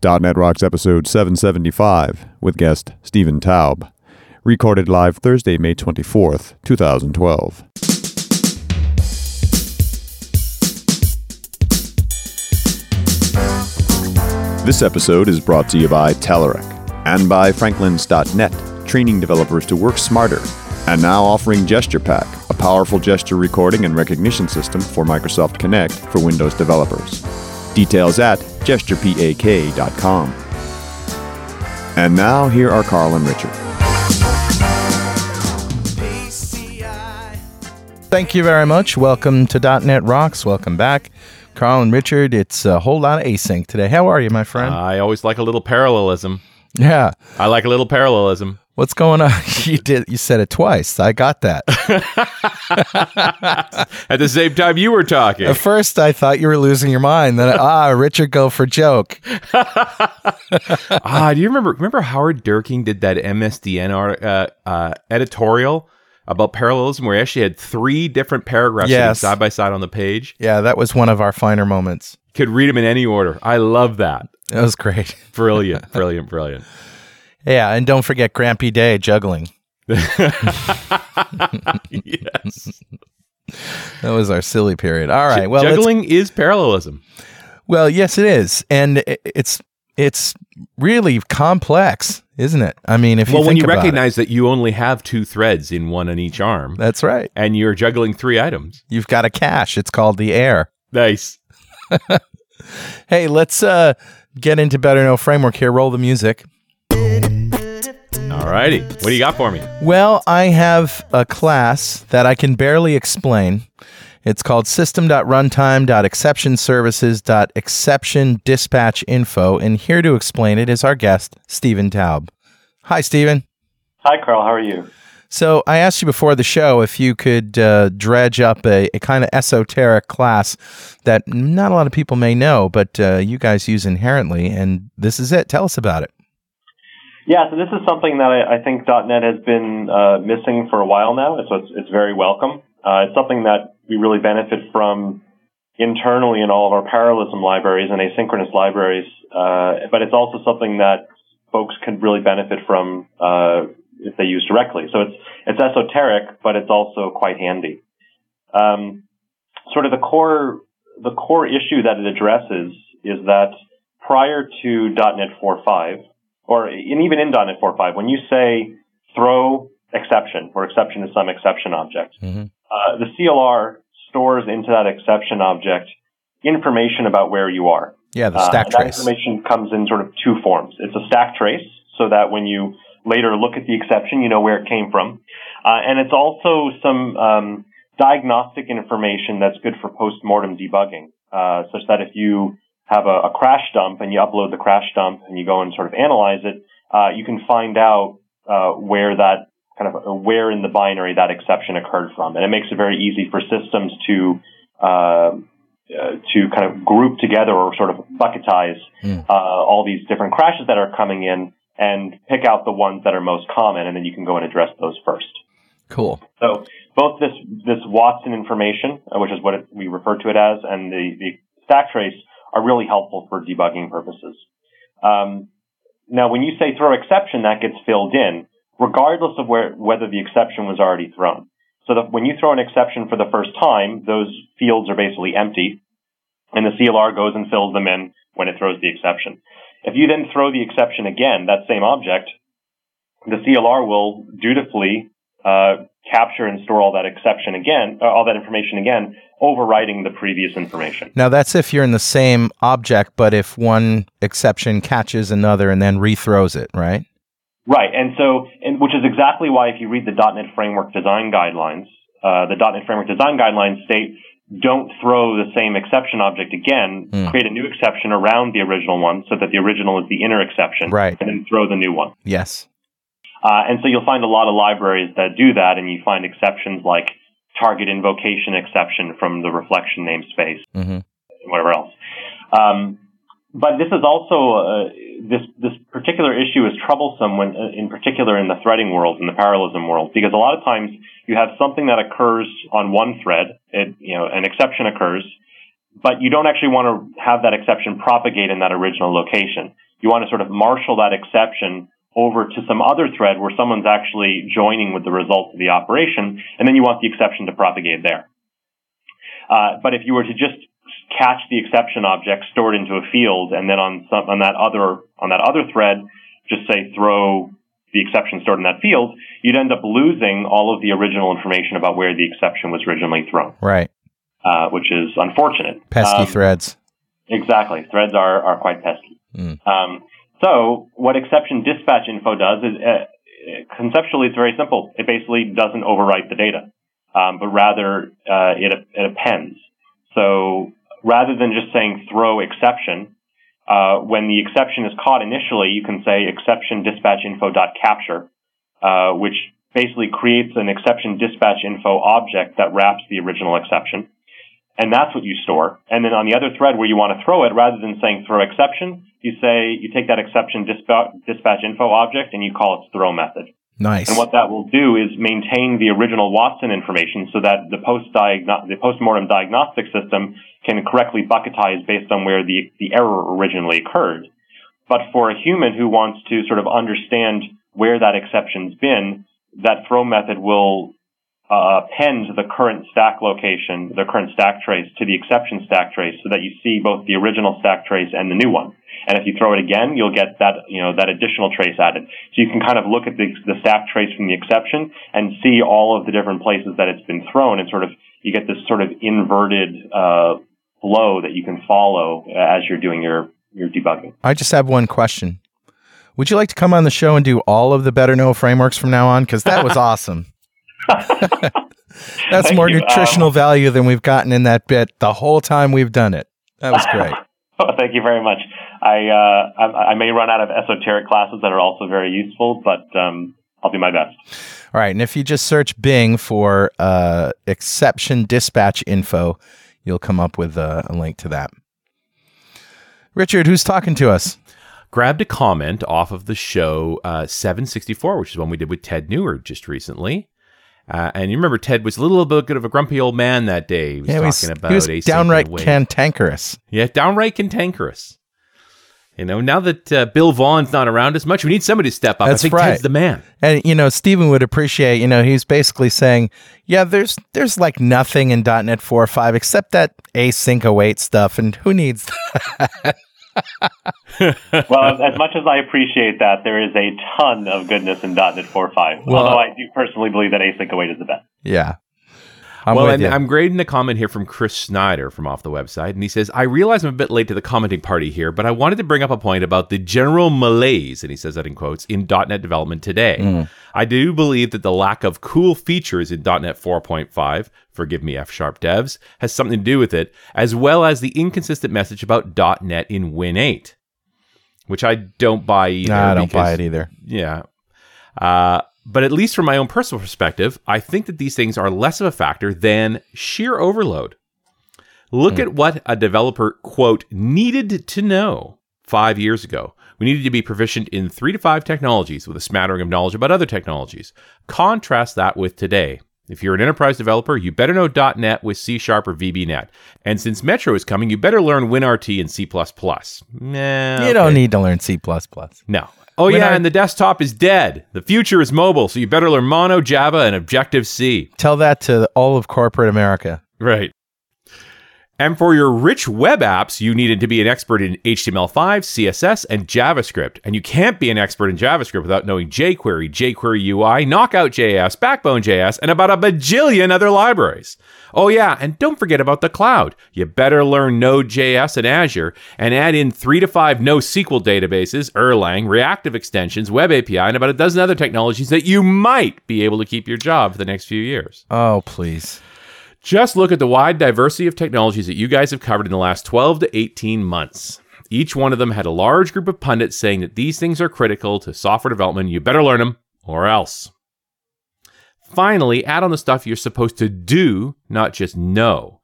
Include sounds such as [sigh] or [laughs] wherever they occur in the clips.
.NET Rocks episode 775 with guest Stephen Toub. Recorded live Thursday, May 24th, 2012. This episode is brought to you by Telerik and by Franklins.net, training developers to work smarter, and now offering GesturePak, a powerful gesture recording and recognition system for Microsoft Kinect for Windows developers. Details at gesturepak.com. And now, here are Carl and Richard. Thank you very much. Welcome to .NET Rocks. Welcome back. Carl and Richard, it's a whole lot of async today. How are you, my friend? I always like a little parallelism. yeah. I like a little parallelism. What's going on? [laughs] you did you said it twice. I got that. [laughs] [laughs] At the same time you were talking. At first I thought you were losing your mind. Then ah, Richard go for joke. ah, do you remember remember Howard Dierking did that MSDN art, uh, uh, editorial about parallelism where he actually had three different paragraphs Yes. side by side on the page? Yeah, that was one of our finer moments. Could read them in any order. I love that. That was great. Brilliant, brilliant, brilliant. Yeah, and don't forget Grampy Day juggling. yes. [laughs] That was our silly period. All right. Well, Juggling is parallelism. well, yes, it is, and it's it's really complex, isn't it? I mean, if you Well, when you about it. recognize that you only have two threads in one on each arm that's right. and you're juggling three items. You've got a cache. It's called the air. Nice. [laughs] Hey, let's uh, get into Better Know Framework here. Roll the music. All righty. What do you got for me? Well, I have a class that I can barely explain. It's called system.runtime.exceptionservices.exceptiondispatchinfo, and here to explain it is our guest, Stephen Toub. Hi, Stephen. Hi, Carl. How are you? So I asked you before the show if you could uh, dredge up a, a kind of esoteric class that not a lot of people may know, but uh, you guys use inherently, and this is it. Tell us about it. Yeah, so this is something that I, I think .NET has been uh, missing for a while now, so it's, it's very welcome. Uh, it's something that we really benefit from internally in all of our parallelism libraries and asynchronous libraries, uh, but it's also something that folks can really benefit from uh, if they use directly. So it's it's esoteric, but it's also quite handy. Um, sort of the core the core issue that it addresses is that prior to .NET 4.5, or and even in .NET 4.5, when you say throw exception, or exception is some exception object, Mhm. uh, the CLR stores into that exception object information about where you are. Yeah, the Uh, stack that information comes in sort of two forms. It's a stack trace, so that when you later look at the exception, you know where it came from. Uh, and it's also some um, diagnostic information that's good for post-mortem debugging, uh, such that if you have a, a crash dump and you upload the crash dump and you go and sort of analyze it, uh, you can find out uh, where that kind of uh, where in the binary that exception occurred from, and it makes it very easy for systems to uh, uh, to kind of group together or sort of bucketize Mm. uh, all these different crashes that are coming in and pick out the ones that are most common, and then you can go and address those first. Cool. So both this this Watson information, which is what it, we refer to it as, and the, the stack trace are really helpful for debugging purposes. Um, now, when you say throw exception, that gets filled in, regardless of where whether the exception was already thrown. So when you throw an exception for the first time, those fields are basically empty, and the CLR goes and fills them in when it throws the exception. If you then throw the exception again, that same object, the CLR will dutifully uh, capture and store all that exception again, uh, all that information again, overriding the previous information. Now that's if you're in the same object, but if one exception catches another and then rethrows it, right? Right, and so, and which is exactly why if you read the .NET Framework Design Guidelines, uh, the .NET Framework Design Guidelines state don't throw the same exception object again. Hmm. Create a new exception around the original one, so that the original is the inner exception, Right. and then throw the new one. Yes. Uh, and so you'll find a lot of libraries that do that, and you find exceptions like target invocation exception from the reflection namespace hmm and whatever else. Um, but this is also uh, this this particular issue is troublesome when, uh, in particular, in the threading world, in the parallelism world, because a lot of times you have something that occurs on one thread, it, you know, an exception occurs, but you don't actually want to have that exception propagate in that original location. you want to sort of marshal that exception over to some other thread where someone's actually joining with the results of the operation, and then you want the exception to propagate there. Uh, but if you were to just catch the exception object, store it into a field, and then on some, on that other on that other thread, just say throw the exception stored in that field, you'd end up losing all of the original information about where the exception was originally thrown. Right. Uh, which is unfortunate. Pesky Um, threads. Exactly. Threads are, are quite pesky. Mm. Um, so what exception dispatch info does is uh, conceptually it's very simple. It basically doesn't overwrite the data, um, but rather uh, it, it appends. So rather than just saying throw exception, uh, when the exception is caught initially, you can say exception dispatch info dot capture, uh, which basically creates an exception dispatch info object that wraps the original exception and that's what you store. And then on the other thread where you want to throw it, rather than saying throw exception, you say you take that exception dispatch, dispatch info object and you call its throw method. Nice. And what that will do is maintain the original Watson information so that the post the postmortem diagnostic system can correctly bucketize based on where the, the error originally occurred. But for a human who wants to sort of understand where that exception's been, that throw method will uh, append the current stack location, the current stack trace to the exception stack trace so that you see both the original stack trace and the new one. And if you throw it again, you'll get that, you know, that additional trace added. So you can kind of look at the, the stack trace from the exception and see all of the different places that it's been thrown and sort of, you get this sort of inverted, uh, flow that you can follow as you're doing your, your debugging. I just have one question. Would you like to come on the show and do all of the Better Know frameworks from now on? Because that was [laughs] awesome. [laughs] That's Thank more you. nutritional value than we've gotten in that bit the whole time we've done it. That was great. [laughs] Oh, thank you very much. I, uh, I I may run out of esoteric classes that are also very useful, but um, I'll do my best. All right. And if you just search Bing for uh, exception dispatch info, you'll come up with a, a link to that. Richard, who's talking to us? grabbed a comment off of the show uh, 764, which is one we did with Ted Neward just recently. Uh, and you remember Ted was a little bit of a grumpy old man that day. He was Yeah, he was, talking about he was downright cantankerous. Yeah, downright cantankerous. You know, now that uh, Bill Vaughn's not around as much, we need somebody to step up. That's I think right. Ted's the man. And you know, Stephen would appreciate. You know, he's basically saying, "Yeah, there's there's like nothing in .NET 4 or 5 except that async await stuff, and who needs [laughs] that?" Well, as, as much as I appreciate that, there is a ton of goodness in .NET 4.5. Well- although I do personally believe that async await is the best. yeah, I'm well, and you. I'm grading a comment here from Chris Snyder from off the website, and he says, "I realize I'm a bit late to the commenting party here, but I wanted to bring up a point about the general malaise, and he says that in quotes, in .NET development today. I do believe that the lack of cool features in .NET 4.5, forgive me, F sharp devs, has something to do with it, as well as the inconsistent message about .NET in Win 8, which I don't buy either. Nah, I don't because- buy it either. yeah. Uh, but at least from my own personal perspective, I think that these things are less of a factor than sheer overload. Look hmm. at what a developer, quote, needed to know five years ago. We needed to be proficient in three to five technologies with a smattering of knowledge about other technologies. Contrast that with today. If you're an enterprise developer, you better know .NET with C Sharp or VBNet. And since Metro is coming, you better learn WinRT and C++. Nah, You don't need to learn C++. No. Oh yeah, I- and the desktop is dead. The future is mobile, so you better learn Mono, Java, and Objective C. Tell that to all of corporate America. Right. And for your rich web apps, you needed to be an expert in HTML5, CSS, and JavaScript. And you can't be an expert in JavaScript without knowing jQuery, jQuery UI, Knockout.js, Backbone.js, and about a bajillion other libraries. Oh yeah, and don't forget about the cloud. You better learn Node.js and Azure, and add in three to five NoSQL databases, Erlang, reactive extensions, Web API, and about a dozen other technologies that you might be able to keep your job for the next few years. Oh, please. Just look at the wide diversity of technologies that you guys have covered in the last 12 to 18 months. Each one of them had a large group of pundits saying that these things are critical to software development. You better learn them or else. Finally, add on the stuff you're supposed to do, not just know.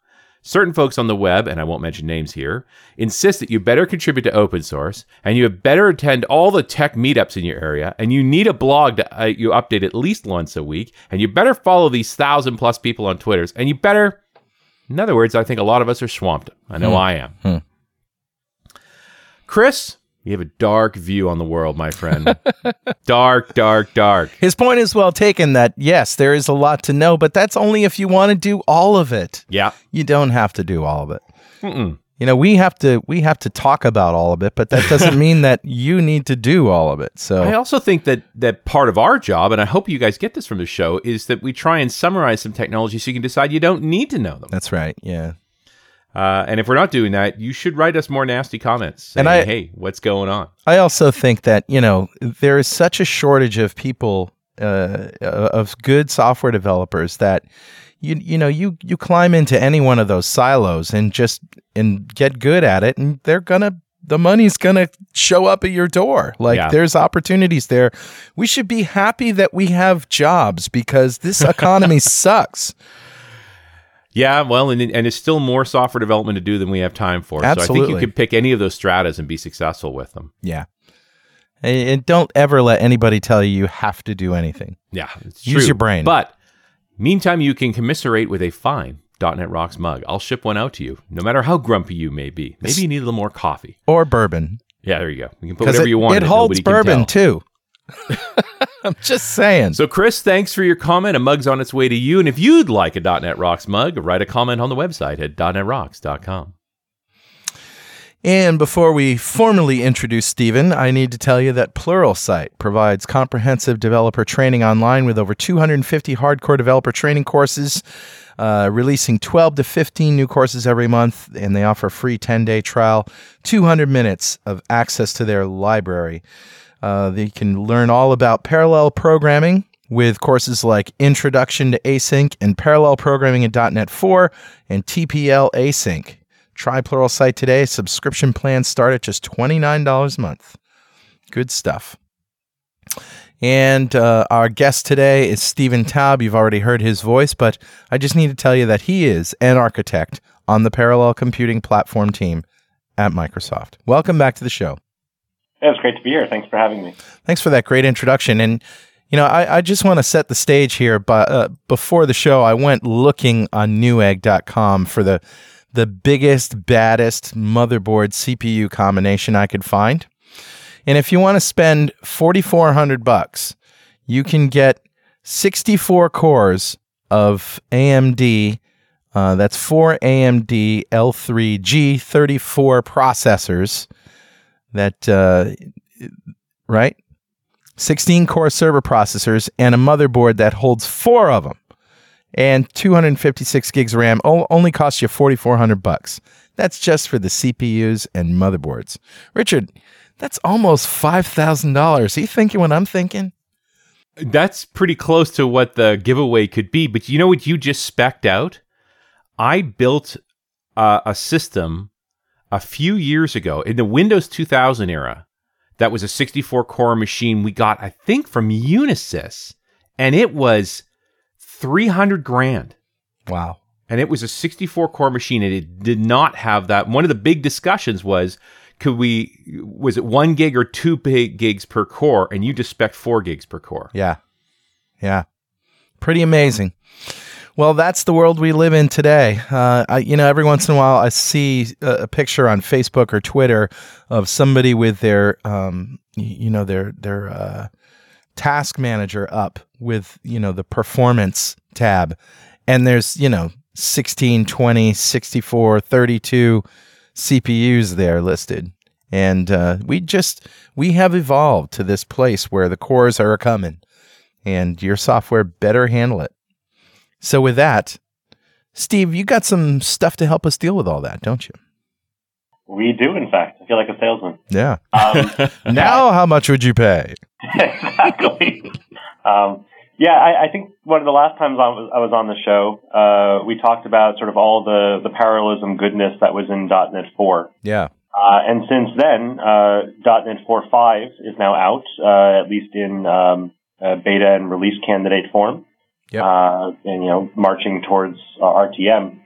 Certain folks on the web, and I won't mention names here, insist that you better contribute to open source and you better attend all the tech meetups in your area and you need a blog that uh, you update at least once a week and you better follow these thousand plus people on Twitters and you better, in other words, I think a lot of us are swamped. I know I am. Chris, You have a dark view on the world, my friend. [laughs] dark, dark, dark. His point is well taken that yes, there is a lot to know, but that's only if you want to do all of it. Yeah. You don't have to do all of it. Mm-mm. You know, we have to we have to talk about all of it, but that doesn't [laughs] mean that you need to do all of it. So I also think that that part of our job, and I hope you guys get this from the show, is that we try and summarize some technology so you can decide you don't need to know them. That's right. Yeah. Uh, and if we're not doing that, you should write us more nasty comments. Saying, and I, hey, what's going on? I also think that you know there is such a shortage of people, uh, of good software developers that you you know you you climb into any one of those silos and just and get good at it, and they're gonna the money's gonna show up at your door. Like yeah. there's opportunities there. We should be happy that we have jobs because this economy [laughs] sucks. Yeah, well, and, and it's still more software development to do than we have time for. Absolutely. So I think you could pick any of those stratas and be successful with them. Yeah. And don't ever let anybody tell you you have to do anything. Yeah, use true. your brain. But meantime, you can commiserate with a fine .NET Rocks mug. I'll ship one out to you, no matter how grumpy you may be. Maybe you need a little more coffee or bourbon. Yeah, there you go. You can put whatever it, you want. It holds bourbon too. [laughs] I'm just saying. So, Chris, thanks for your comment. A mug's on its way to you. And if you'd like a .NET Rocks mug, write a comment on the website at .NETRocks.com. And before we formally introduce Stephen, I need to tell you that Pluralsight provides comprehensive developer training online with over 250 hardcore developer training courses, uh, releasing 12 to 15 new courses every month, and they offer a free 10 day trial, 200 minutes of access to their library. Uh, they can learn all about parallel programming with courses like Introduction to Async and Parallel Programming in .NET 4 and TPL Async. Try Pluralsight today. Subscription plans start at just $29 a month. Good stuff. And uh, our guest today is Stephen Toub. You've already heard his voice, but I just need to tell you that he is an architect on the parallel computing platform team at Microsoft. Welcome back to the show. Yeah, it's great to be here. Thanks for having me. Thanks for that great introduction. And you know, I, I just want to set the stage here. But uh, before the show, I went looking on Newegg.com for the the biggest, baddest motherboard CPU combination I could find. And if you want to spend forty four hundred bucks, you can get sixty four cores of AMD. Uh, that's four AMD L3 G34 processors that uh, right? 16 core server processors and a motherboard that holds four of them and 256 gigs of ram only costs you 4400 bucks. That's just for the cpus and motherboards. Richard that's almost $5000 are you thinking what i'm thinking? That's pretty close to what the giveaway could be but you know what you just specked out? I built uh, a system a few years ago in the Windows 2000 era. That was a 64 core machine we got, I think, from Unisys, and it was 300 grand. Wow. And it was a 64 core machine, and it did not have that. One of the big discussions was could we, was it one gig or two big gigs per core? And you just spec four gigs per core. Yeah. Yeah. Pretty amazing. Well, that's the world we live in today. Uh, I, you know, every once in a while, I see a, a, picture on Facebook or Twitter of somebody with their, um, you know, their their uh, task manager up with you know the performance tab, and there's you know 16, 20, 64, 32 CPUs there listed. And uh, we just we have evolved to this place where the cores are coming, and your software better handle it. So, with that, Steve, you got some stuff to help us deal with all that, don't you? We do, in fact. I feel like a salesman. Yeah. Um, [laughs] [laughs] now, how much would you pay? [laughs] exactly. Um, yeah, I, I, think one of the last times I was, I was on the show, uh, we talked about sort of all the, the parallelism goodness that was in .NET 4. Yeah. Uh, and since then, uh, .NET 4.5 is now out, uh, at least in um, beta and release candidate form yep. uh, and you know marching towards uh, RTM.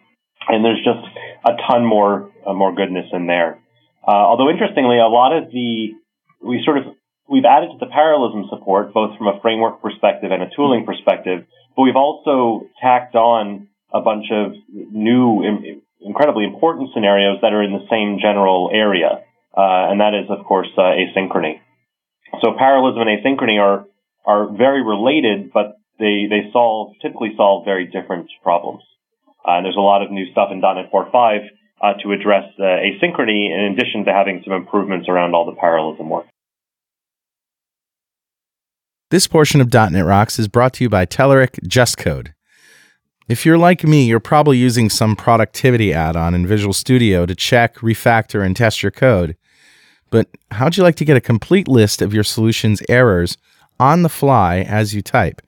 And there's just a ton more uh, more goodness in there. Uh, although interestingly, a lot of the we sort of we've added to the parallelism support both from a framework perspective and a tooling perspective, but we've also tacked on a bunch of new, incredibly important scenarios that are in the same general area. uh, and that is, of course, uh, asynchrony. So parallelism and asynchrony are are very related, but they they solve typically solve very different problems. Uh, and there's a lot of new stuff in .NET 4.5 uh, to address uh, asynchrony, in addition to having some improvements around all the parallelism work. This portion of .NET Rocks is brought to you by Telerik JustCode. If you're like me, you're probably using some productivity add-on in Visual Studio to check, refactor, and test your code. But how'd you like to get a complete list of your solution's errors on the fly as you type,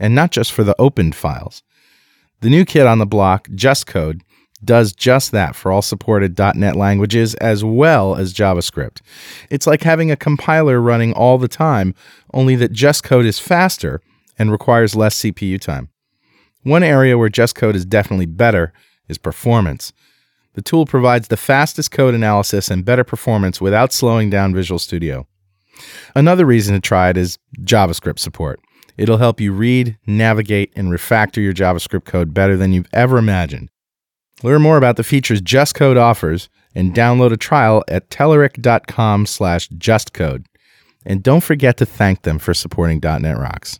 and not just for the opened files? The new kit on the block, JustCode, does just that for all supported .NET languages as well as JavaScript. It's like having a compiler running all the time, only that JustCode is faster and requires less CPU time. One area where JustCode is definitely better is performance. The tool provides the fastest code analysis and better performance without slowing down Visual Studio. Another reason to try it is JavaScript support. It'll help you read, navigate, and refactor your JavaScript code better than you've ever imagined. Learn more about the features JustCode offers and download a trial at telerik.com slash justcode. And don't forget to thank them for supporting .NET Rocks.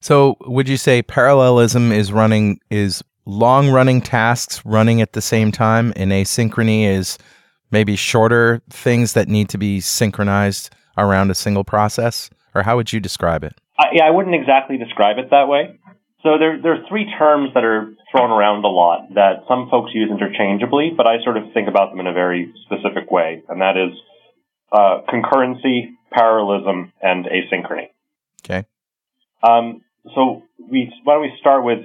So, would you say parallelism is running is long running tasks running at the same time, and asynchrony is maybe shorter things that need to be synchronized around a single process? Or how would you describe it? Uh, yeah, I wouldn't exactly describe it that way. So there, there are three terms that are thrown around a lot that some folks use interchangeably, but I sort of think about them in a very specific way, and that is uh, concurrency, parallelism, and asynchrony. Okay. Um, so we why don't we start with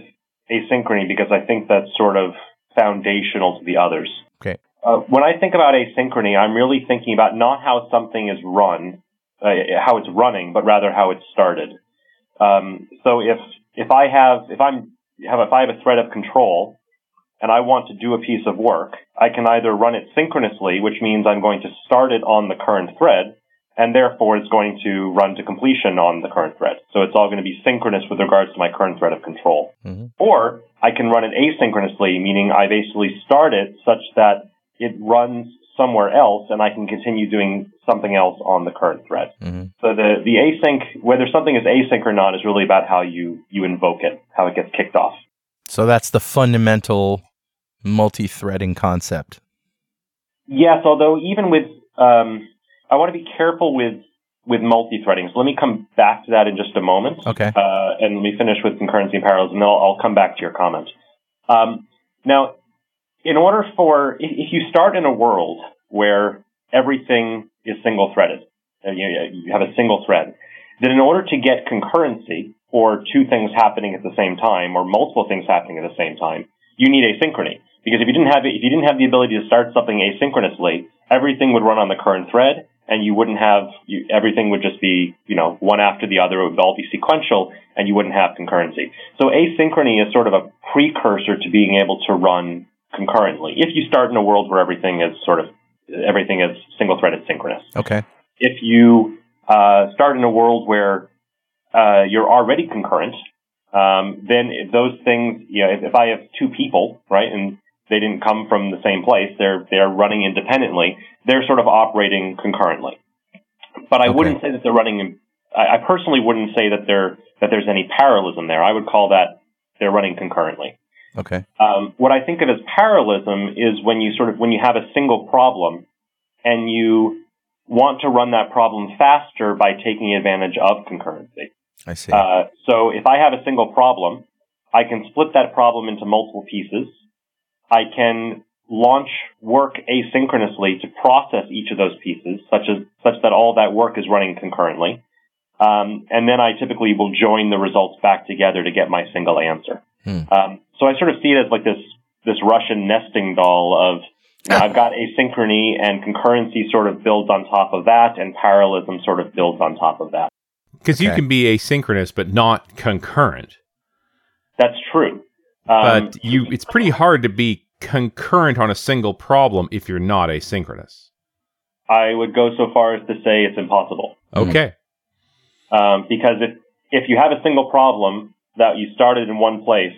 asynchrony because I think that's sort of foundational to the others. Okay. Uh, when I think about asynchrony, I'm really thinking about not how something is run, uh, how it's running, but rather how it's started. Um, so if if I have if I'm have if I have a thread of control and I want to do a piece of work, I can either run it synchronously, which means I'm going to start it on the current thread, and therefore it's going to run to completion on the current thread. So it's all going to be synchronous with regards to my current thread of control. Mm-hmm. Or I can run it asynchronously, meaning I basically start it such that it runs somewhere else and I can continue doing something else on the current thread. Mm-hmm. So the, the async, whether something is async or not is really about how you, you invoke it, how it gets kicked off. So that's the fundamental multi-threading concept. Yes, although even with, um, I want to be careful with with multi-threading. So let me come back to that in just a moment. Okay. Uh, and let me finish with concurrency and parallels, and then I'll, I'll come back to your comment. Um, now, in order for if you start in a world where everything is single-threaded, uh, you, you have a single thread, then in order to get concurrency or two things happening at the same time or multiple things happening at the same time, you need asynchrony. Because if you didn't have if you didn't have the ability to start something asynchronously, everything would run on the current thread, and you wouldn't have you, everything would just be you know one after the other. It would all be sequential, and you wouldn't have concurrency. So asynchrony is sort of a precursor to being able to run concurrently. If you start in a world where everything is sort of everything is single threaded synchronous. Okay. If you uh, start in a world where uh, you're already concurrent, um, then those things, you know, if, if I have two people, right, and they didn't come from the same place, they're they're running independently. They're sort of operating concurrently. But I okay. wouldn't say that they're running. In, I, I personally wouldn't say that there that there's any parallelism there. I would call that they're running concurrently. Okay. Um, what I think of as parallelism is when you sort of when you have a single problem and you want to run that problem faster by taking advantage of concurrency. I see. Uh, so if I have a single problem, I can split that problem into multiple pieces. I can launch work asynchronously to process each of those pieces, such as such that all that work is running concurrently. Um, and then I typically will join the results back together to get my single answer. Hmm. Um, so I sort of see it as like this this Russian nesting doll of you know, I've got asynchrony and concurrency sort of builds on top of that, and parallelism sort of builds on top of that. Because okay. you can be asynchronous but not concurrent. That's true. Um, but you, it's pretty hard to be concurrent on a single problem if you're not asynchronous. I would go so far as to say it's impossible. Okay. Um, because if if you have a single problem that you started in one place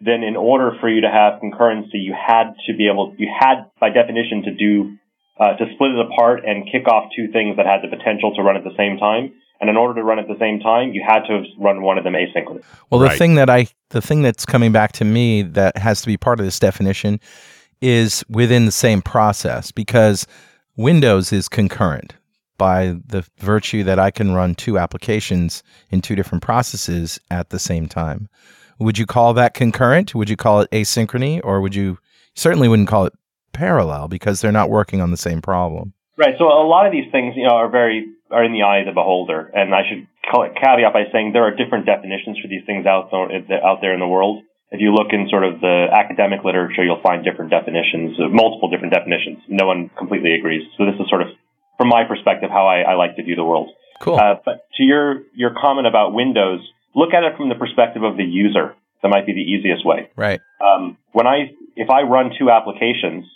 then in order for you to have concurrency, you had to be able, you had by definition to do, uh, to split it apart and kick off two things that had the potential to run at the same time. And in order to run at the same time, you had to run one of them asynchronously. Well, the Right. thing that I, the thing that's coming back to me that has to be part of this definition is within the same process because Windows is concurrent by the virtue that I can run two applications in two different processes at the same time. Would you call that concurrent? Would you call it asynchrony? Or would you certainly wouldn't call it parallel because they're not working on the same problem? Right. So a lot of these things, you know, are very are in the eye of the beholder, and I should call it caveat by saying there are different definitions for these things out there, out there in the world. If you look in sort of the academic literature, you'll find different definitions, multiple different definitions. No one completely agrees. So this is sort of, from my perspective, how I, I like to view the world. Cool. Uh, but to your your comment about Windows, look at it from the perspective of the user. That might be the easiest way. right. Um, when I if I run two applications,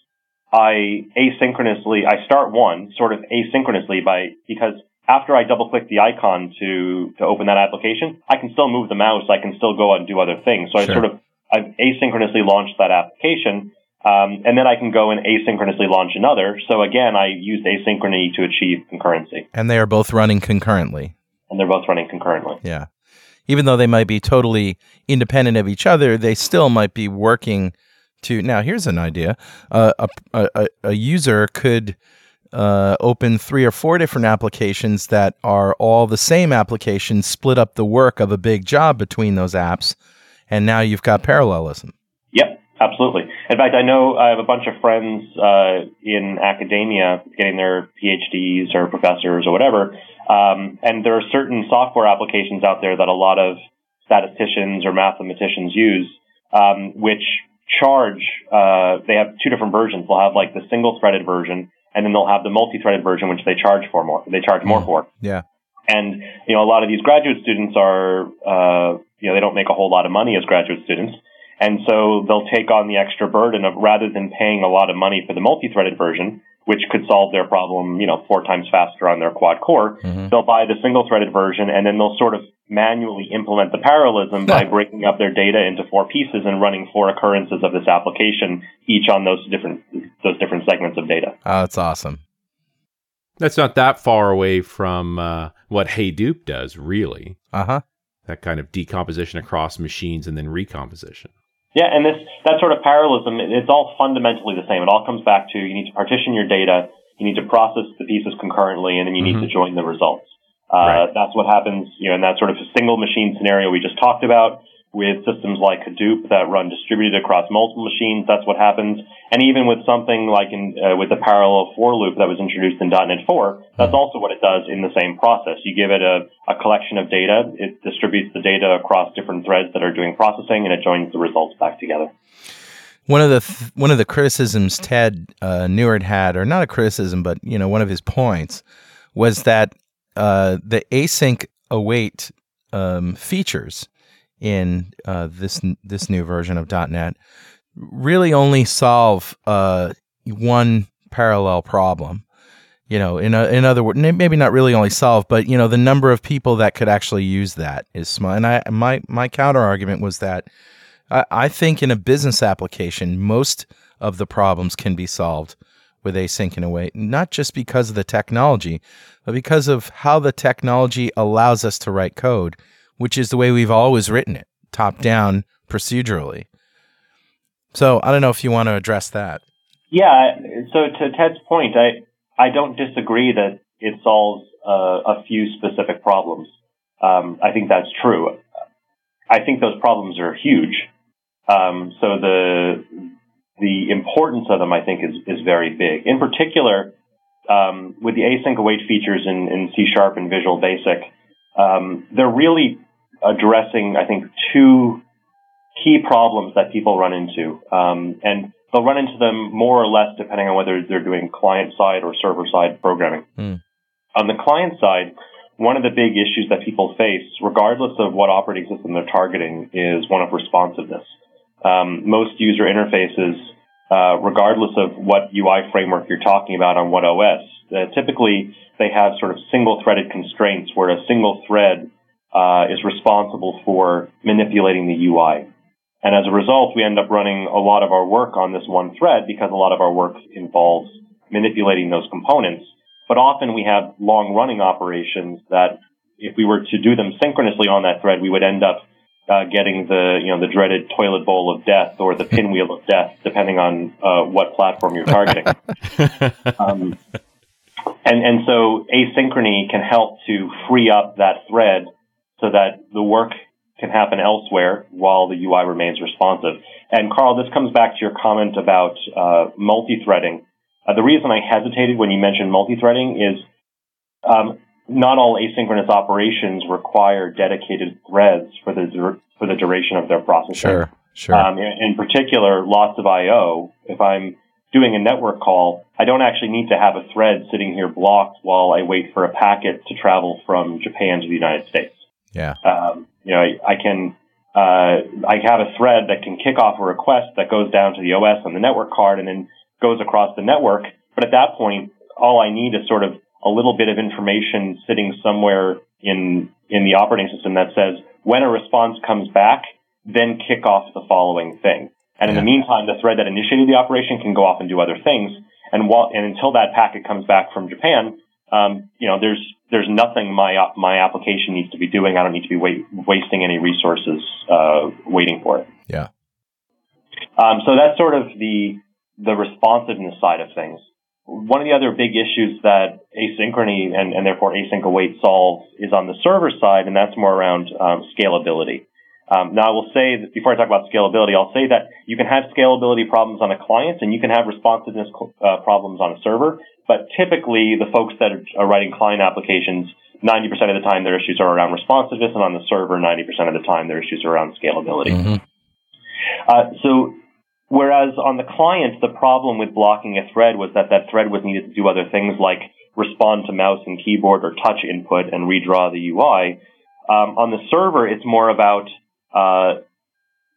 I asynchronously I start one sort of asynchronously by because after I double click the icon to to open that application, I can still move the mouse. I can still go out and do other things. So Sure. I sort of I've asynchronously launched that application. Um, and then I can go and asynchronously launch another. So again, I used asynchrony to achieve concurrency, And they are both running concurrently. and they're both running concurrently. Yeah. Even though they might be totally independent of each other, they still might be working to. Now, here's an idea: uh, a, a a- user could uh, open three or four different applications that are all the same application, split up the work of a big job between those apps, and now you've got parallelism. Yep, absolutely. In fact, I know I have a bunch of friends uh, in academia getting their PhDs or professors or whatever, um, and there are certain software applications out there that a lot of statisticians or mathematicians use, um, which charge. Uh, they have two different versions. They'll have like the single-threaded version, and then they'll have the multi-threaded version, which they charge for more. They charge more Mm. for. Yeah. And you know, a lot of these graduate students are, uh, you know, they don't make a whole lot of money as graduate students, and so they'll take on the extra burden of rather than paying a lot of money for the multi-threaded version, which could solve their problem, you know, four times faster on their quad core. Mhm. They'll buy the single-threaded version, and then they'll sort of manually implement the parallelism by breaking up their data into four pieces and running four occurrences of this application, each on those different those different segments of data. Oh, that's awesome. That's not that far away from uh, what Hadoop does, really. Uh huh. That kind of decomposition across machines and then recomposition. Yeah, and this that sort of parallelism, it's all fundamentally the same. It all comes back to you need to partition your data, you need to process the pieces concurrently, and then you need to join the results. Uh, Right. That's what happens, you know, in that sort of single machine scenario we just talked about with systems like Hadoop that run distributed across multiple machines. That's what happens. And even with something like in uh, with the parallel for loop that was introduced in .NET 4, that's also what it does in the same process. You give it a, a collection of data, it distributes the data across different threads that are doing processing, and it joins the results back together. One of the th- one of the criticisms Ted uh, Neward had, or not a criticism, but you know, one of his points was that uh, the async await um, features in uh, this this new version of .NET really only solve uh, one parallel problem. You know, in a, in other words, maybe not really only solve, but you know, the number of people that could actually use that is small. And I my my counter argument was that I, I think in a business application, most of the problems can be solved with async and await, not just because of the technology, but because of how the technology allows us to write code, which is the way we've always written it, top down procedurally. So I don't know if you want to address that. Yeah. So to Ted's point, I I don't disagree that it solves uh, a few specific problems. Um, I think that's true. I think those problems are huge. Um, so the the importance of them, I think, is is very big. In particular, um, with the async await features in, in C Sharp and Visual Basic, um, they're really addressing, I think, two key problems that people run into, um, and they'll run into them more or less depending on whether they're doing client side or server side programming. Hmm. On the client side, one of the big issues that people face, regardless of what operating system they're targeting, is one of responsiveness. Um, most user interfaces, uh, regardless of what UI framework you're talking about on what OS, uh, typically they have sort of single-threaded constraints where a single thread uh, is responsible for manipulating the UI. And as a result, we end up running a lot of our work on this one thread because a lot of our work involves manipulating those components. But often we have long running operations that if we were to do them synchronously on that thread, we would end up uh, getting the you know the dreaded toilet bowl of death or the pinwheel of death, depending on uh, what platform you're targeting. [laughs] um, and and so asynchrony can help to free up that thread so that the work can happen elsewhere while the UI remains responsive. And Carl, this comes back to your comment about uh, multi-threading. Uh, the reason I hesitated when you mentioned multi-threading is um, not all asynchronous operations require dedicated threads for the dur- for the duration of their processing. Sure, sure. Um, in, in particular, lots of I/O. If I'm doing a network call, I don't actually need to have a thread sitting here blocked while I wait for a packet to travel from Japan to the United States. Yeah. Um, you know, I, I can uh, I have a thread that can kick off a request that goes down to the OS on the network card and then goes across the network. But at that point, all I need is sort of a little bit of information sitting somewhere in in the operating system that says when a response comes back, then kick off the following thing. And in the meantime, the thread that initiated the operation can go off and do other things. And while and until that packet comes back from Japan, um, you know, there's there's nothing my my application needs to be doing. I don't need to be wait, wasting any resources uh, waiting for it. Yeah. Um, so that's sort of the the responsiveness side of things. One of the other big issues that asynchrony and, and therefore async await solves is on the server side, and that's more around um, scalability. Um, now, I will say that before I talk about scalability, I'll say that you can have scalability problems on a client and you can have responsiveness uh, problems on a server, but typically the folks that are writing client applications, 90% of the time their issues are around responsiveness, and on the server, 90% of the time their issues are around scalability. Mm-hmm. Uh, so Whereas on the client, the problem with blocking a thread was that that thread was needed to do other things like respond to mouse and keyboard or touch input and redraw the UI. Um, on the server, it's more about uh,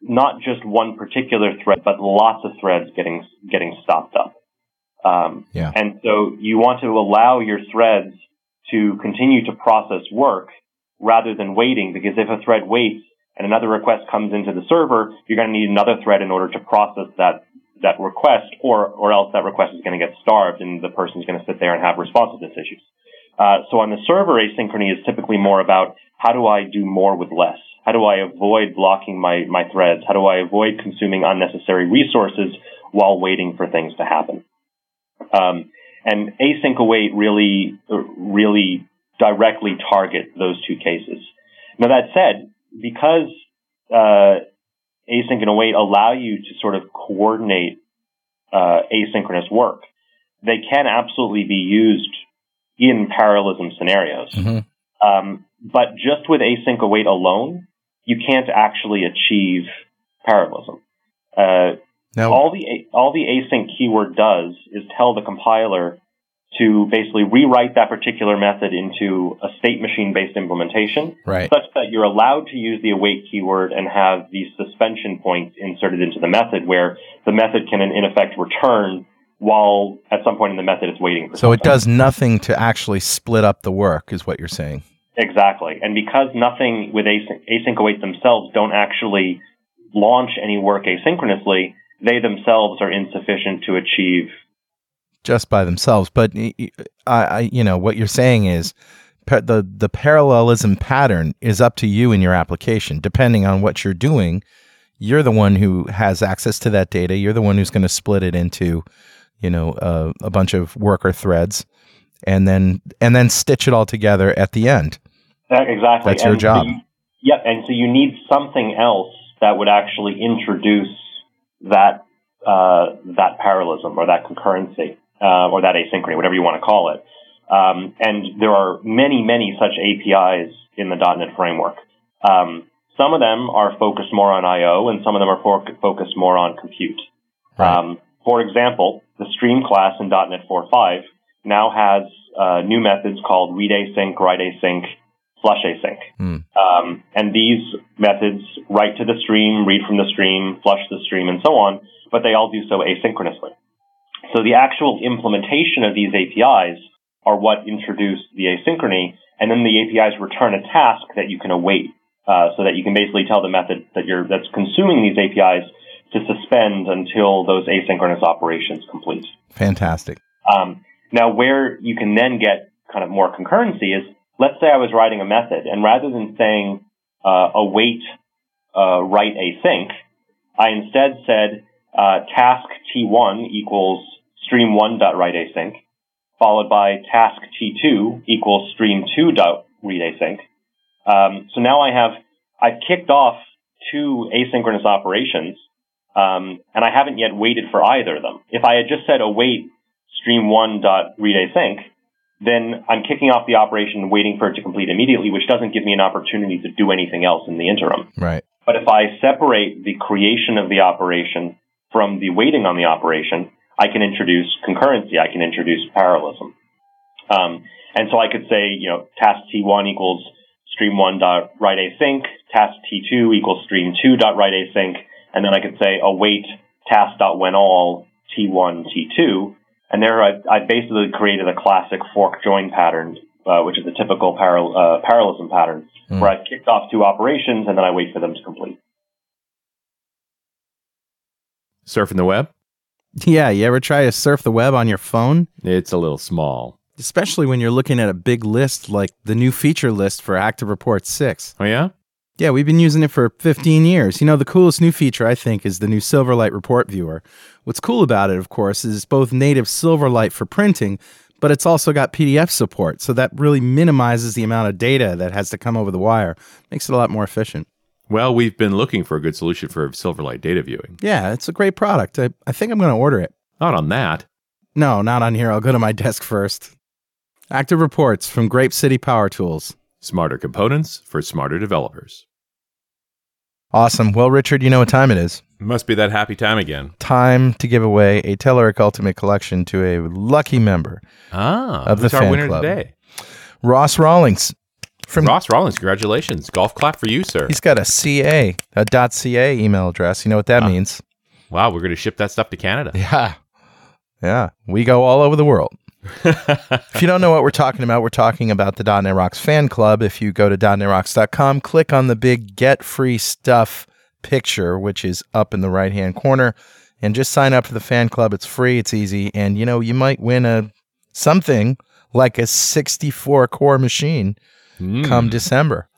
not just one particular thread, but lots of threads getting getting stopped up. Um, yeah. And so you want to allow your threads to continue to process work rather than waiting, because if a thread waits, and another request comes into the server, you're going to need another thread in order to process that that request, or or else that request is going to get starved, and the person is going to sit there and have responsiveness issues. Uh, so on the server, asynchrony is typically more about how do I do more with less? How do I avoid blocking my my threads? How do I avoid consuming unnecessary resources while waiting for things to happen? Um, and async await really really directly target those two cases. Now that said, because uh, async and await allow you to sort of coordinate uh, asynchronous work, they can absolutely be used in parallelism scenarios. Mm-hmm. Um, but just with async await alone, you can't actually achieve parallelism. Uh, now, all the all the async keyword does is tell the compiler to basically rewrite that particular method into a state machine based implementation right. such that you're allowed to use the await keyword and have these suspension points inserted into the method where the method can in effect return while at some point in the method it's waiting for so something. it does nothing to actually split up the work is what you're saying exactly and because nothing with async, async await themselves don't actually launch any work asynchronously they themselves are insufficient to achieve just by themselves. But I, I, you know, what you're saying is the the parallelism pattern is up to you in your application, depending on what you're doing. You're the one who has access to that data. You're the one who's going to split it into, you know, uh, a bunch of worker threads, and then and then stitch it all together at the end. exactly. That's your job. So you, yep. And so you need something else that would actually introduce that uh, that parallelism or that concurrency uh, or that asynchrony, whatever you want to call it. Um, and there are many, many such APIs in the .NET framework. Um, some of them are focused more on I/O, and some of them are focused more on compute. Right. Um, for example, the stream class in .NET 4.5 now has uh, new methods called read async, write async, flush async. Hmm. Um, and these methods write to the stream, read from the stream, flush the stream, and so on, but they all do so asynchronously. So the actual implementation of these APIs are what introduce the asynchrony, and then the APIs return a task that you can await uh, so that you can basically tell the method that you're that's consuming these APIs to suspend until those asynchronous operations complete. Fantastic. Um, now, where you can then get kind of more concurrency is, let's say I was writing a method, and rather than saying uh, await uh, write async, I instead said uh, task T1 equals stream1.write async, followed by task T2 equals stream2.read async. Um, so now I have I've kicked off two asynchronous operations, um, and I haven't yet waited for either of them. If I had just said await stream1.read async, then I'm kicking off the operation and waiting for it to complete immediately, which doesn't give me an opportunity to do anything else in the interim. Right. But if I separate the creation of the operation from the waiting on the operation, I can introduce concurrency. I can introduce parallelism. Um, and so I could say, you know, task T1 equals stream1 dot write async, task T2 equals stream2 dot write async, and then I could say await task dot when all T1 T2, and there I, I basically created a classic fork join pattern, uh, which is a typical paral- uh, parallelism pattern, Mm. where I've kicked off two operations and then I wait for them to complete. Surfing the web? [laughs] Yeah, you ever try to surf the web on your phone? It's a little small. Especially when you're looking at a big list like the new feature list for Active Report 6. Oh, yeah? Yeah, we've been using it for 15 years. You know, the coolest new feature, I think, is the new Silverlight Report Viewer. What's cool about it, of course, is it's both native Silverlight for printing, but it's also got PDF support. So that really minimizes the amount of data that has to come over the wire, makes it a lot more efficient. Well, we've been looking for a good solution for Silverlight data viewing. Yeah, it's a great product. I, I think I'm going to order it. Not on that. No, not on here. I'll go to my [laughs] desk first. Active Reports from Grape City Power Tools. Smarter components for smarter developers. Awesome. Well, Richard, you know what time it is. Must be that happy time again. Time to give away a Telerik Ultimate Collection to a lucky member, Ah, Of the who's our fan winner club. today? Ross Rawlings. From Ross Rollins, congratulations. Golf clap for you, sir. he's got a CA, a .ca email address. You know what that means? Wow, we're going to ship that stuff to Canada. [laughs] Yeah. Yeah. We go all over the world. [laughs] if you don't know what we're talking about, we're talking about the .NET Rocks fan club. If you go to .NETRocks.com, click on the big get free stuff picture, which is up in the right hand corner, and just sign up for the fan club. It's free, it's easy, and you know, you might win a something like a 64 core machine Mm. come December.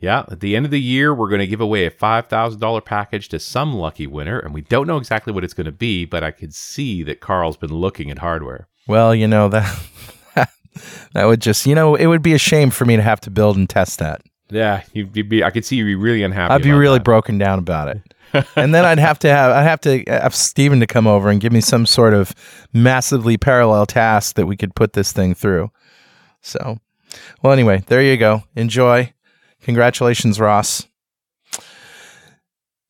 Yeah, at the end of the year, we're going to give away a $5,000 package to some lucky winner, and we don't know exactly what it's going to be, but I could see that Carl's been looking at hardware. Well, you know [laughs] that that would just, you know, it would be a shame for me to have to build and test that. Yeah, you'd, be. I could see you'd be really unhappy. I'd be really that. broken down about it. [laughs] and then I'd have to have I'd have to have Stephen to come over and give me some sort of massively parallel task that we could put this thing through. So, well, anyway, there you go. Enjoy. Congratulations, Ross.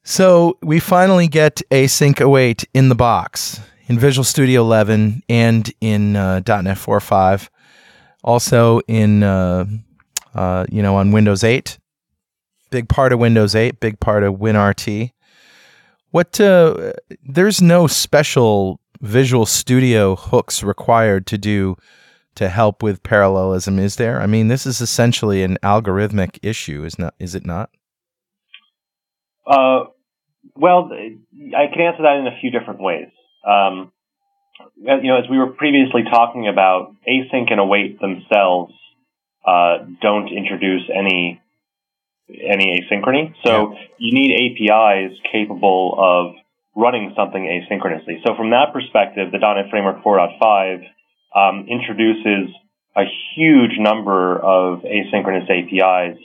So we finally get Async Await in the box in Visual Studio 11 and in uh, .NET 4.5. Also in uh, uh, you know on Windows 8 big part of Windows 8, big part of WinRT. What uh, there's no special Visual Studio hooks required to do to help with parallelism, is there? I mean, this is essentially an algorithmic issue, is not? Is it not? Uh, well, I can answer that in a few different ways. Um, as- you know, as we were previously talking about, async and await themselves uh, don't introduce any any asynchrony. So you need APIs capable of running something asynchronously. So from that perspective, the .NET Framework 4.5 um, introduces a huge number of asynchronous APIs,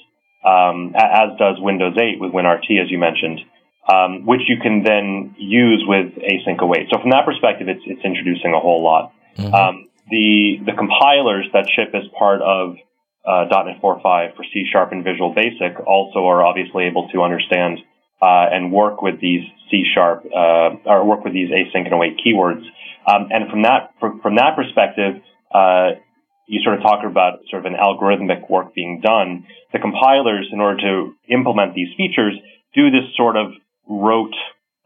um, as does Windows 8 with WinRT, as you mentioned, um, which you can then use with async await. So from that perspective, it's, it's introducing a whole lot. Um, the the compilers that ship as part of uh, .NET 4.5 for C Sharp and Visual Basic also are obviously able to understand uh, and work with these C Sharp uh, or work with these async and await keywords. Um, and from that from, that perspective, uh, you sort of talk about sort of an algorithmic work being done. The compilers, in order to implement these features, do this sort of rote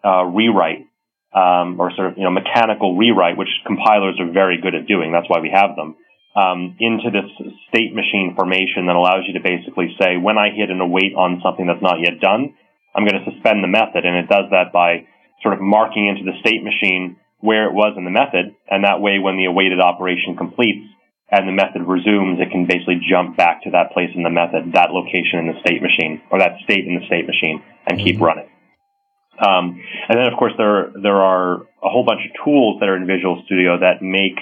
uh, rewrite um, or sort of you know mechanical rewrite, which compilers are very good at doing. That's why we have them. um, into this state machine formation that allows you to basically say, when I hit an await on something that's not yet done, I'm going to suspend the method. And it does that by sort of marking into the state machine where it was in the method. And that way, when the awaited operation completes and the method resumes, it can basically jump back to that place in the method, that location in the state machine, or that state in the state machine, and keep mm-hmm. running. Um, and then, of course, there there are a whole bunch of tools that are in Visual Studio that make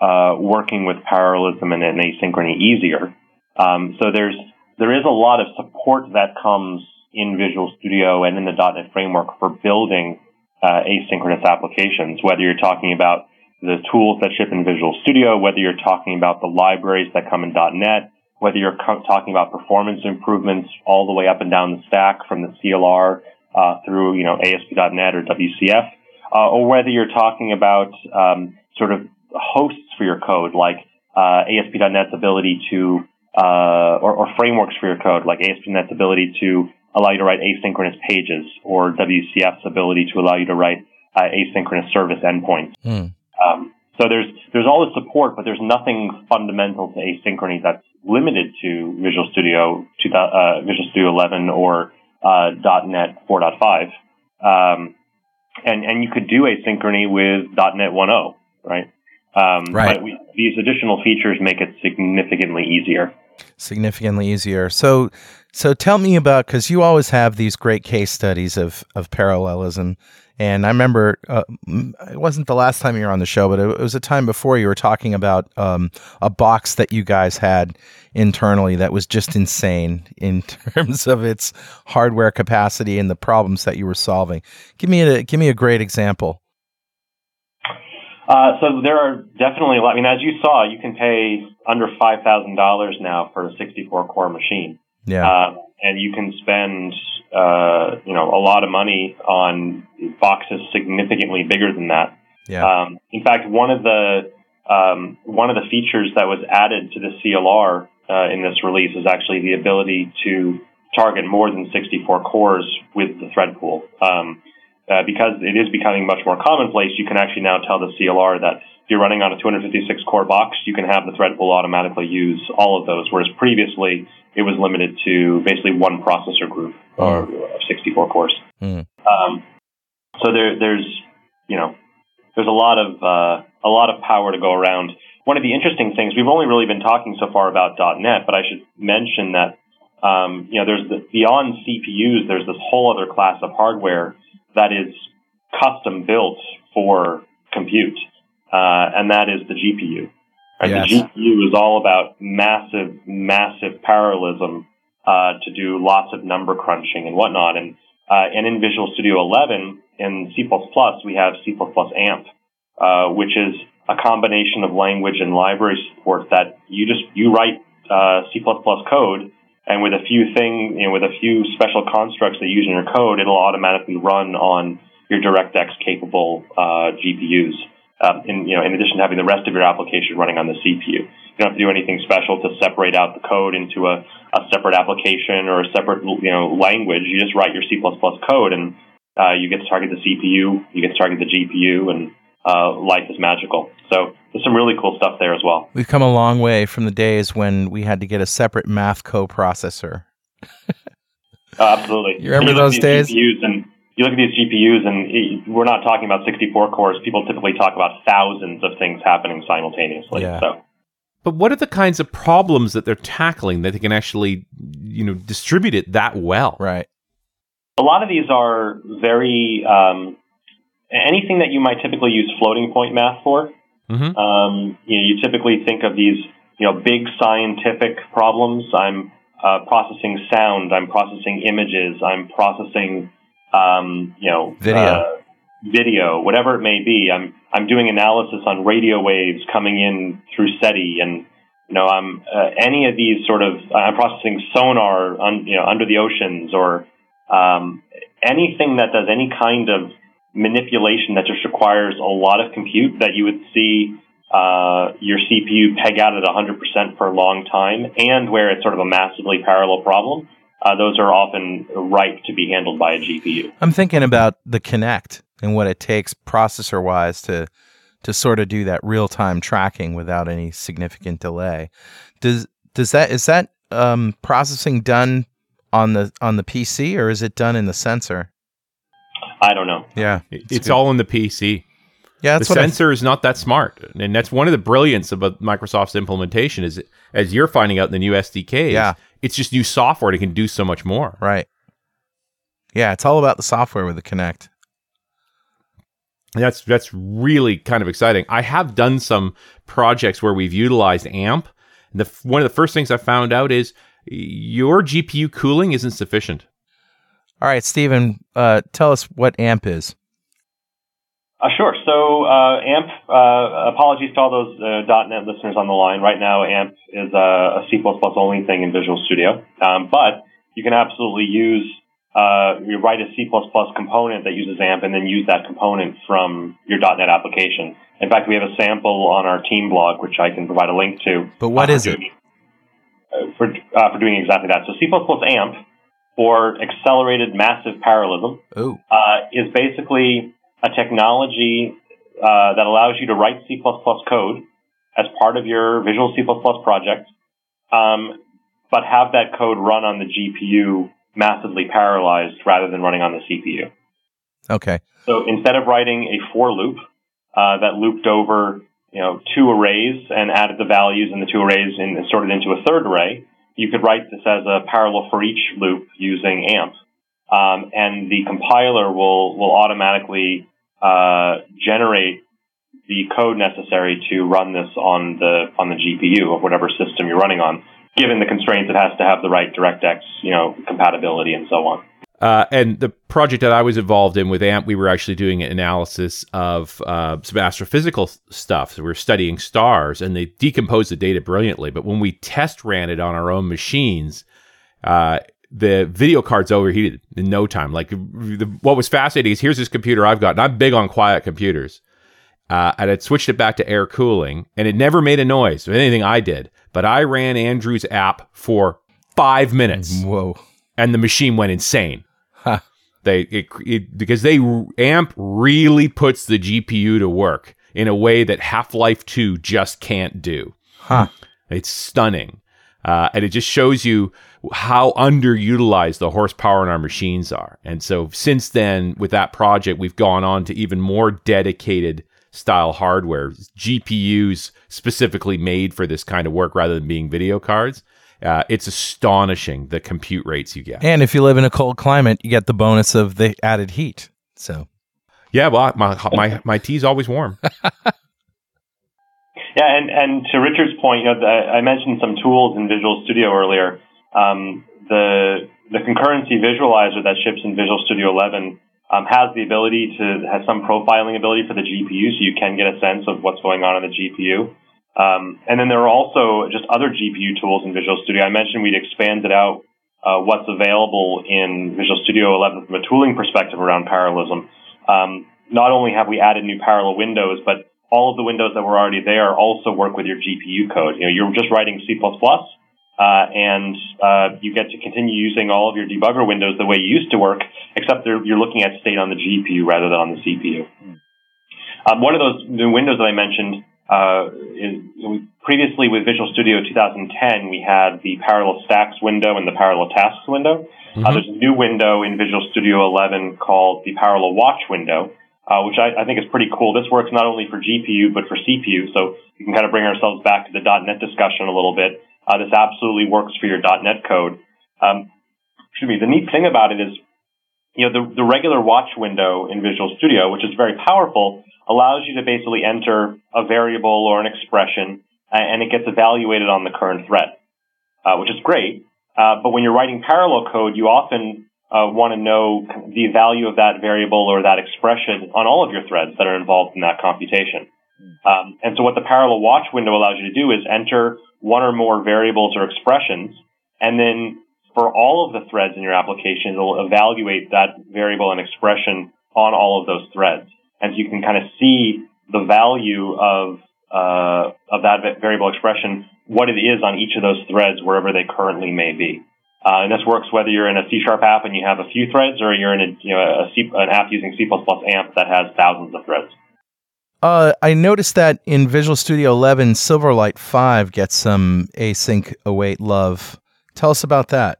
uh, working with parallelism and, and asynchrony easier. Um, so there's there is a lot of support that comes in Visual Studio and in the .NET framework for building uh, asynchronous applications. Whether you're talking about the tools that ship in Visual Studio, whether you're talking about the libraries that come in .NET, whether you're co- talking about performance improvements all the way up and down the stack from the CLR uh, through you know ASP.NET or WCF, uh, or whether you're talking about um, sort of hosts for your code, like uh, ASP.NET's ability to, uh, or, or, frameworks for your code, like ASP.NET's ability to allow you to write asynchronous pages, or WCF's ability to allow you to write uh, asynchronous service endpoints. Mm. Um, so there's there's all this support, but there's nothing fundamental to asynchrony that's limited to Visual Studio, to, uh, Visual Studio 11 or uh, .NET 4.5. Um, and and you could do asynchrony with .NET 1.0, right? Um, right. But we, these additional features make it significantly easier. Significantly easier. So, so tell me about because you always have these great case studies of of parallelism, and I remember uh, it wasn't the last time you were on the show, but it, was a time before you were talking about um, a box that you guys had internally that was just insane [laughs] in terms of its hardware capacity and the problems that you were solving. Give me a give me a great example. Uh, so there are definitely a lot. I mean, as you saw, you can pay under five thousand dollars now for a 64 core machine. Yeah. Uh, and you can spend, uh, you know, a lot of money on boxes significantly bigger than that. Yeah. Um, in fact, one of the um, one of the features that was added to the CLR uh, in this release is actually the ability to target more than 64 cores with the thread pool. Um, uh, because it is becoming much more commonplace, you can actually now tell the CLR that you're running on a 256 core box, you can have the thread pool automatically use all of those, whereas previously it was limited to basically one processor group or mm. 64 cores. Mm. Um, so there, there's, you know, there's a lot of uh, a lot of power to go around. One of the interesting things we've only really been talking so far about .NET, but I should mention that um, you know there's the, beyond CPUs, there's this whole other class of hardware that is custom built for compute, uh, and that is the GPU. Right? Yes. The GPU is all about massive, massive parallelism uh, to do lots of number crunching and whatnot. And uh, and in Visual Studio 11 in C++, we have C++ AMP, uh, which is a combination of language and library support that you just you write uh, C++ code and with a few thing, you know, with a few special constructs that you use in your code, it'll automatically run on your DirectX capable uh, GPUs. Um, in, you know, in addition to having the rest of your application running on the CPU, you don't have to do anything special to separate out the code into a, a separate application or a separate, you know, language. You just write your C++ code, and uh, you get to target the CPU, you get to target the GPU, and uh, life is magical. So there's some really cool stuff there as well. We've come a long way from the days when we had to get a separate math coprocessor. uh, [laughs] absolutely. You remember you those days? GPUs and you look at these GPUs, and we're not talking about 64 cores. People typically talk about thousands of things happening simultaneously. Yeah. So. But what are the kinds of problems that they're tackling that they can actually, you know, distribute it that well? Right. A lot of these are very um, anything that you might typically use floating point math for. Mm-hmm. Um, you, know, you typically think of these, you know, big scientific problems. I'm uh, processing sound. I'm processing images. I'm processing, um, you know, video, uh, video, whatever it may be. I'm I'm doing analysis on radio waves coming in through SETI, and you know, I'm uh, any of these sort of I'm processing sonar, un, you know, under the oceans, or um, anything that does any kind of manipulation that just requires a lot of compute that you would see uh, your CPU peg out at 100% for a long time, and where it's sort of a massively parallel problem, uh, those are often ripe to be handled by a GPU. I'm thinking about the Kinect and what it takes processor wise to to sort of do that real time tracking without any significant delay. Does does that is that um, processing done on the on the PC or is it done in the sensor? I don't know. Yeah, it's all in the PC. Yeah, the sensor I, is not that smart, and that's one of the brilliance of Microsoft's implementation. Is as you're finding out in the new SDK, yeah, it's just new software that can do so much more. Right. Yeah, it's all about the software with the Kinect. That's that's really kind of exciting. I have done some projects where we've utilized AMP. The one of the first things I found out is your GPU cooling isn't sufficient. All right, Stephen, uh, tell us what AMP is. Uh, sure. So uh, AMP, uh, apologies to all those uh, .NET listeners on the line. Right now, AMP is a, a C++ only thing in Visual Studio, um, but you can absolutely use uh, you write a C++ component that uses AMP and then use that component from your .NET application. In fact, we have a sample on our team blog, which I can provide a link to. But what uh, is it? For, uh, for doing exactly that. So C++ AMP, for accelerated massive parallelism, uh, is basically a technology uh, that allows you to write C++ code as part of your Visual C++ project, um, but have that code run on the GPU massively parallelized rather than running on the CPU. Okay. So instead of writing a for loop uh, that looped over you know two arrays and added the values in the two arrays and sorted into a third array, you could write this as a parallel for each loop using AMP, um, and the compiler will will automatically uh, generate the code necessary to run this on the on the GPU of whatever system you're running on given the constraints, it has to have the right DirectX, you know, compatibility and so on. Uh, and the project that I was involved in with AMP, we were actually doing an analysis of uh, some astrophysical stuff. So we were studying stars, and they decomposed the data brilliantly. But when we test ran it on our own machines, uh, the video cards overheated in no time. Like the, what was fascinating is here's this computer I've got, and I'm big on quiet computers. Uh, and I'd switched it back to air cooling, and it never made a noise with anything I did. But I ran Andrew's app for five minutes. Whoa! And the machine went insane. Huh. They it, it, because they AMP really puts the GPU to work in a way that Half Life Two just can't do. Huh. It's stunning, uh, and it just shows you how underutilized the horsepower in our machines are. And so since then, with that project, we've gone on to even more dedicated style hardware, GPUs specifically made for this kind of work rather than being video cards. Uh, it's astonishing the compute rates you get. And if you live in a cold climate, you get the bonus of the added heat. So, yeah, well, my my my tea's always warm. [laughs] yeah, and and to Richard's point, you know, the, I mentioned some tools in Visual Studio earlier. Um, the the concurrency visualizer that ships in Visual Studio 11 um, has the ability to have some profiling ability for the GPU, so you can get a sense of what's going on in the GPU. Um, and then there are also just other GPU tools in Visual Studio. I mentioned we'd expanded out uh, what's available in Visual Studio 11 from a tooling perspective around parallelism. Um, not only have we added new parallel windows, but all of the windows that were already there also work with your GPU code. You know, you're just writing C++, uh, and uh, you get to continue using all of your debugger windows the way you used to work, except you're looking at state on the GPU rather than on the CPU. Um, one of those new windows that I mentioned uh, is previously with Visual Studio 2010, we had the parallel stacks window and the parallel tasks window. Uh, mm-hmm. there's a new window in Visual Studio 11 called the parallel watch window, uh, which I, I, think is pretty cool. This works not only for GPU but for CPU, so you can kind of bring ourselves back to the .NET discussion a little bit. Uh, this absolutely works for your .NET code. Um, excuse me. The neat thing about it is, you know, the, the regular watch window in Visual Studio, which is very powerful, allows you to basically enter a variable or an expression, and it gets evaluated on the current thread, uh, which is great. Uh, but when you're writing parallel code, you often uh, want to know the value of that variable or that expression on all of your threads that are involved in that computation. Um, and so what the parallel watch window allows you to do is enter one or more variables or expressions, and then for all of the threads in your application, it'll evaluate that variable and expression on all of those threads. And so you can kind of see the value of uh, of that variable expression, what it is on each of those threads, wherever they currently may be. Uh, and this works whether you're in a C sharp app and you have a few threads, or you're in a, you know, a C, an app using C++ AMP that has thousands of threads. Uh, I noticed that in Visual Studio 11, Silverlight 5 gets some async await love. Tell us about that.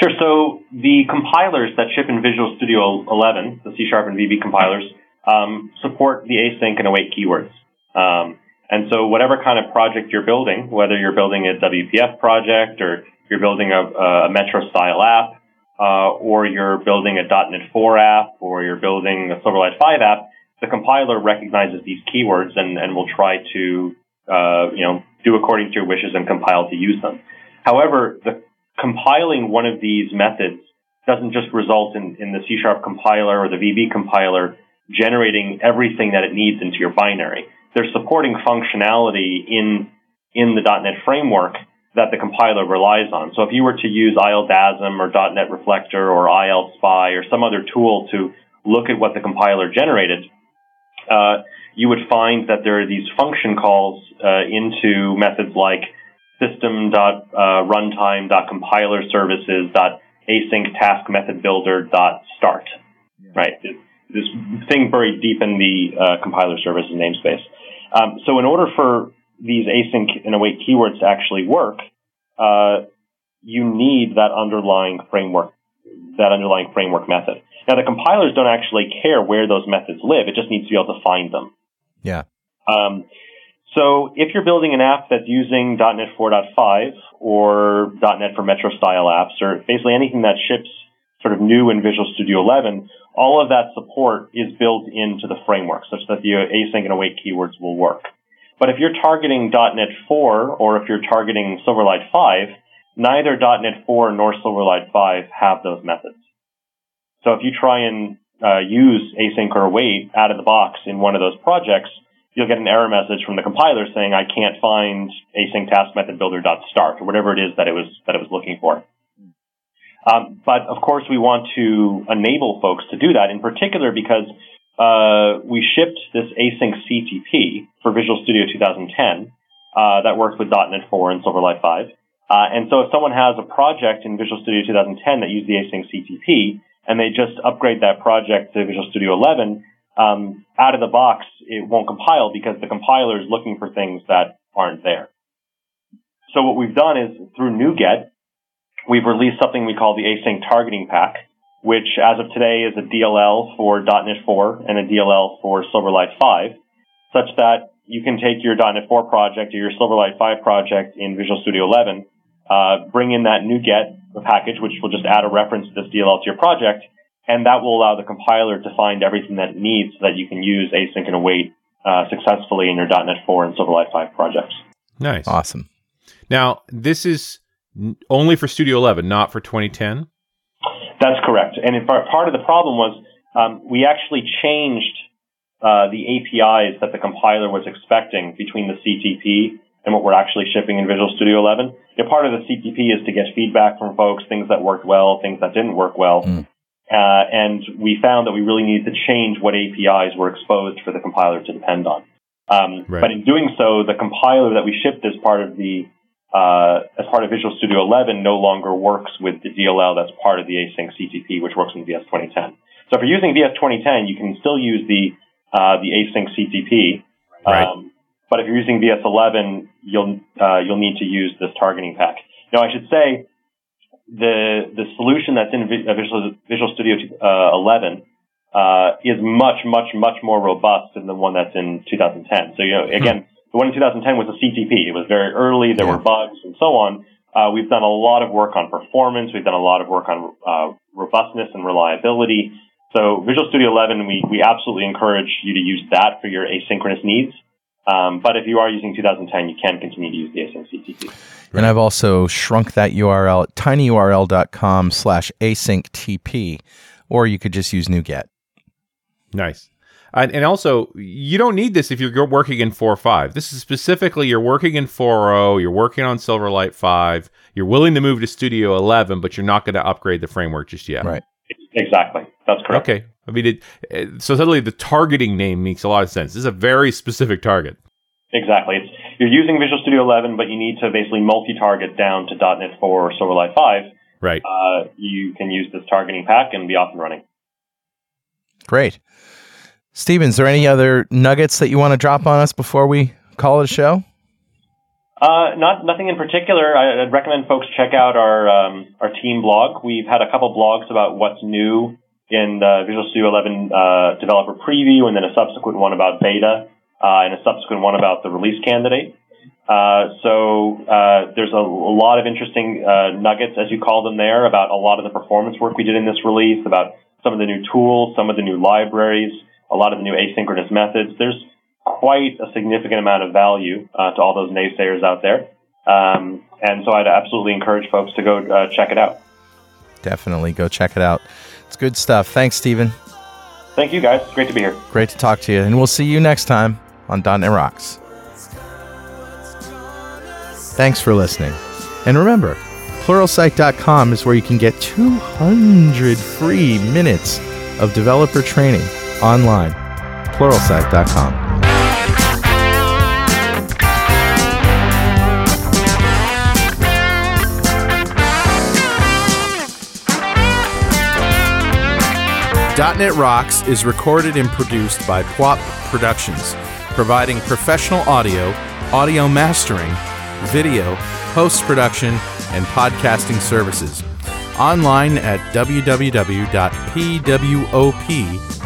Sure. So the compilers that ship in Visual Studio 11, the C Sharp and VB compilers, um, support the async and await keywords. Um, and so whatever kind of project you're building, whether you're building a WPF project or you're building a, a Metro style app, uh, or you're building a .NET 4 app, or you're building a Silverlight 5 app, the compiler recognizes these keywords and, and will try to, uh, you know, do according to your wishes and compile to use them. However, the compiling one of these methods doesn't just result in, in the C sharp compiler or the VB compiler generating everything that it needs into your binary. They're supporting functionality in, in the .NET framework that the compiler relies on. So if you were to use ILDASM or .NET Reflector or ILSpy or some other tool to look at what the compiler generated, uh, you would find that there are these function calls uh, into methods like system.runtime.compilerservices.asynctaskmethodbuilder.start, services.async task method start. Right? This thing buried deep in the uh, compiler services namespace. Um, so in order for these async and await keywords to actually work, uh, you need that underlying framework, that underlying framework method. Now, the compilers don't actually care where those methods live. It just needs to be able to find them. Yeah. Um, so if you're building an app that's using .NET 4.5 or .NET for Metro style apps, or basically anything that ships sort of new in Visual Studio 11, all of that support is built into the framework such that the async and await keywords will work. But if you're targeting .NET 4 or if you're targeting Silverlight 5, neither .NET 4 nor Silverlight 5 have those methods. So if you try and uh, use async or await out of the box in one of those projects, you'll get an error message from the compiler saying I can't find async task method builder start or whatever it is that it was that it was looking for. Um, but of course, we want to enable folks to do that, in particular because uh, we shipped this async CTP for Visual Studio 2010 uh, that works with .NET 4 and Silverlight 5. Uh, and so if someone has a project in Visual Studio 2010 that uses the async CTP and they just upgrade that project to Visual Studio 11, um, out of the box, it won't compile because the compiler is looking for things that aren't there. So what we've done is through NuGet, we've released something we call the async targeting pack, which as of today is a DLL for .NET 4 and a DLL for Silverlight 5, such that you can take your .NET 4 project or your Silverlight 5 project in Visual Studio 11, uh, bring in that new NuGet package, which will just add a reference to this DLL to your project, and that will allow the compiler to find everything that it needs so that you can use async and await uh, successfully in your .NET 4 and Silverlight 5 projects. Nice. Awesome. Now, this is only for Studio 11, not for 2010? That's correct. And in part, part of the problem was um, we actually changed uh, the APIs that the compiler was expecting between the CTP and what we're actually shipping in Visual Studio 11. You know, part of the CTP is to get feedback from folks, things that worked well, things that didn't work well. Mm. Uh, and we found that we really needed to change what APIs were exposed for the compiler to depend on. Um, right. But in doing so, the compiler that we shipped as part of the uh, as part of Visual Studio 11 no longer works with the DLL that's part of the async CTP, which works in VS 2010. So if you're using VS 2010, you can still use the uh, the async CTP. Right. Um, but if you're using VS 11, you'll uh, you'll need to use this targeting pack. Now, I should say the the solution that's in uh, Visual, Visual Studio uh, 11 uh, is much much much more robust than the one that's in 2010. So you know again. Hmm the one in 2010 was a CTP. It was very early. There yeah. were bugs and so on. Uh, we've done a lot of work on performance. We've done a lot of work on uh, robustness and reliability. So Visual Studio 11, we, we absolutely encourage you to use that for your asynchronous needs. Um, but if you are using 2010, you can continue to use the async CTP. And I've also shrunk that URL at tinyurl.com slash asynctp, or you could just use NuGet. Nice. And, and also, you don't need this if you're working in 4 5. This is specifically you're working in 4.0, you're working on Silverlight 5, you're willing to move to Studio 11, but you're not going to upgrade the framework just yet. Right. Exactly. That's correct. Okay. I mean, it, it, so suddenly the targeting name makes a lot of sense. This is a very specific target. Exactly. It's, you're using Visual Studio 11, but you need to basically multi-target down to .NET 4 or Silverlight 5. Right. Uh, you can use this targeting pack and be off and running. Great. Stephen, is there any other nuggets that you want to drop on us before we call it a show? Uh, not nothing in particular. I, would recommend folks check out our um, our team blog. We've had a couple blogs about what's new in the Visual Studio 11 uh, developer preview, and then a subsequent one about beta, uh, and a subsequent one about the release candidate. Uh, so uh, there's a, a, lot of interesting uh, nuggets, as you call them, there about a lot of the performance work we did in this release, about some of the new tools, some of the new libraries, a lot of the new asynchronous methods. There's quite a significant amount of value uh, to all those naysayers out there. Um, and so I'd absolutely encourage folks to go uh, check it out. Definitely go check it out. It's good stuff. Thanks, Stephen. Thank you, guys. great to be here. Great to talk to you. And we'll see you next time on .NET Rocks. Thanks for listening. And remember, pluralsight.com is where you can get 200 free minutes of developer training online. pluralsight.com. .NET Rocks is recorded and produced by Pwop Productions, providing professional audio, audio mastering, video, post-production, and podcasting services. Online at www.pwop.com.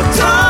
FCC.com.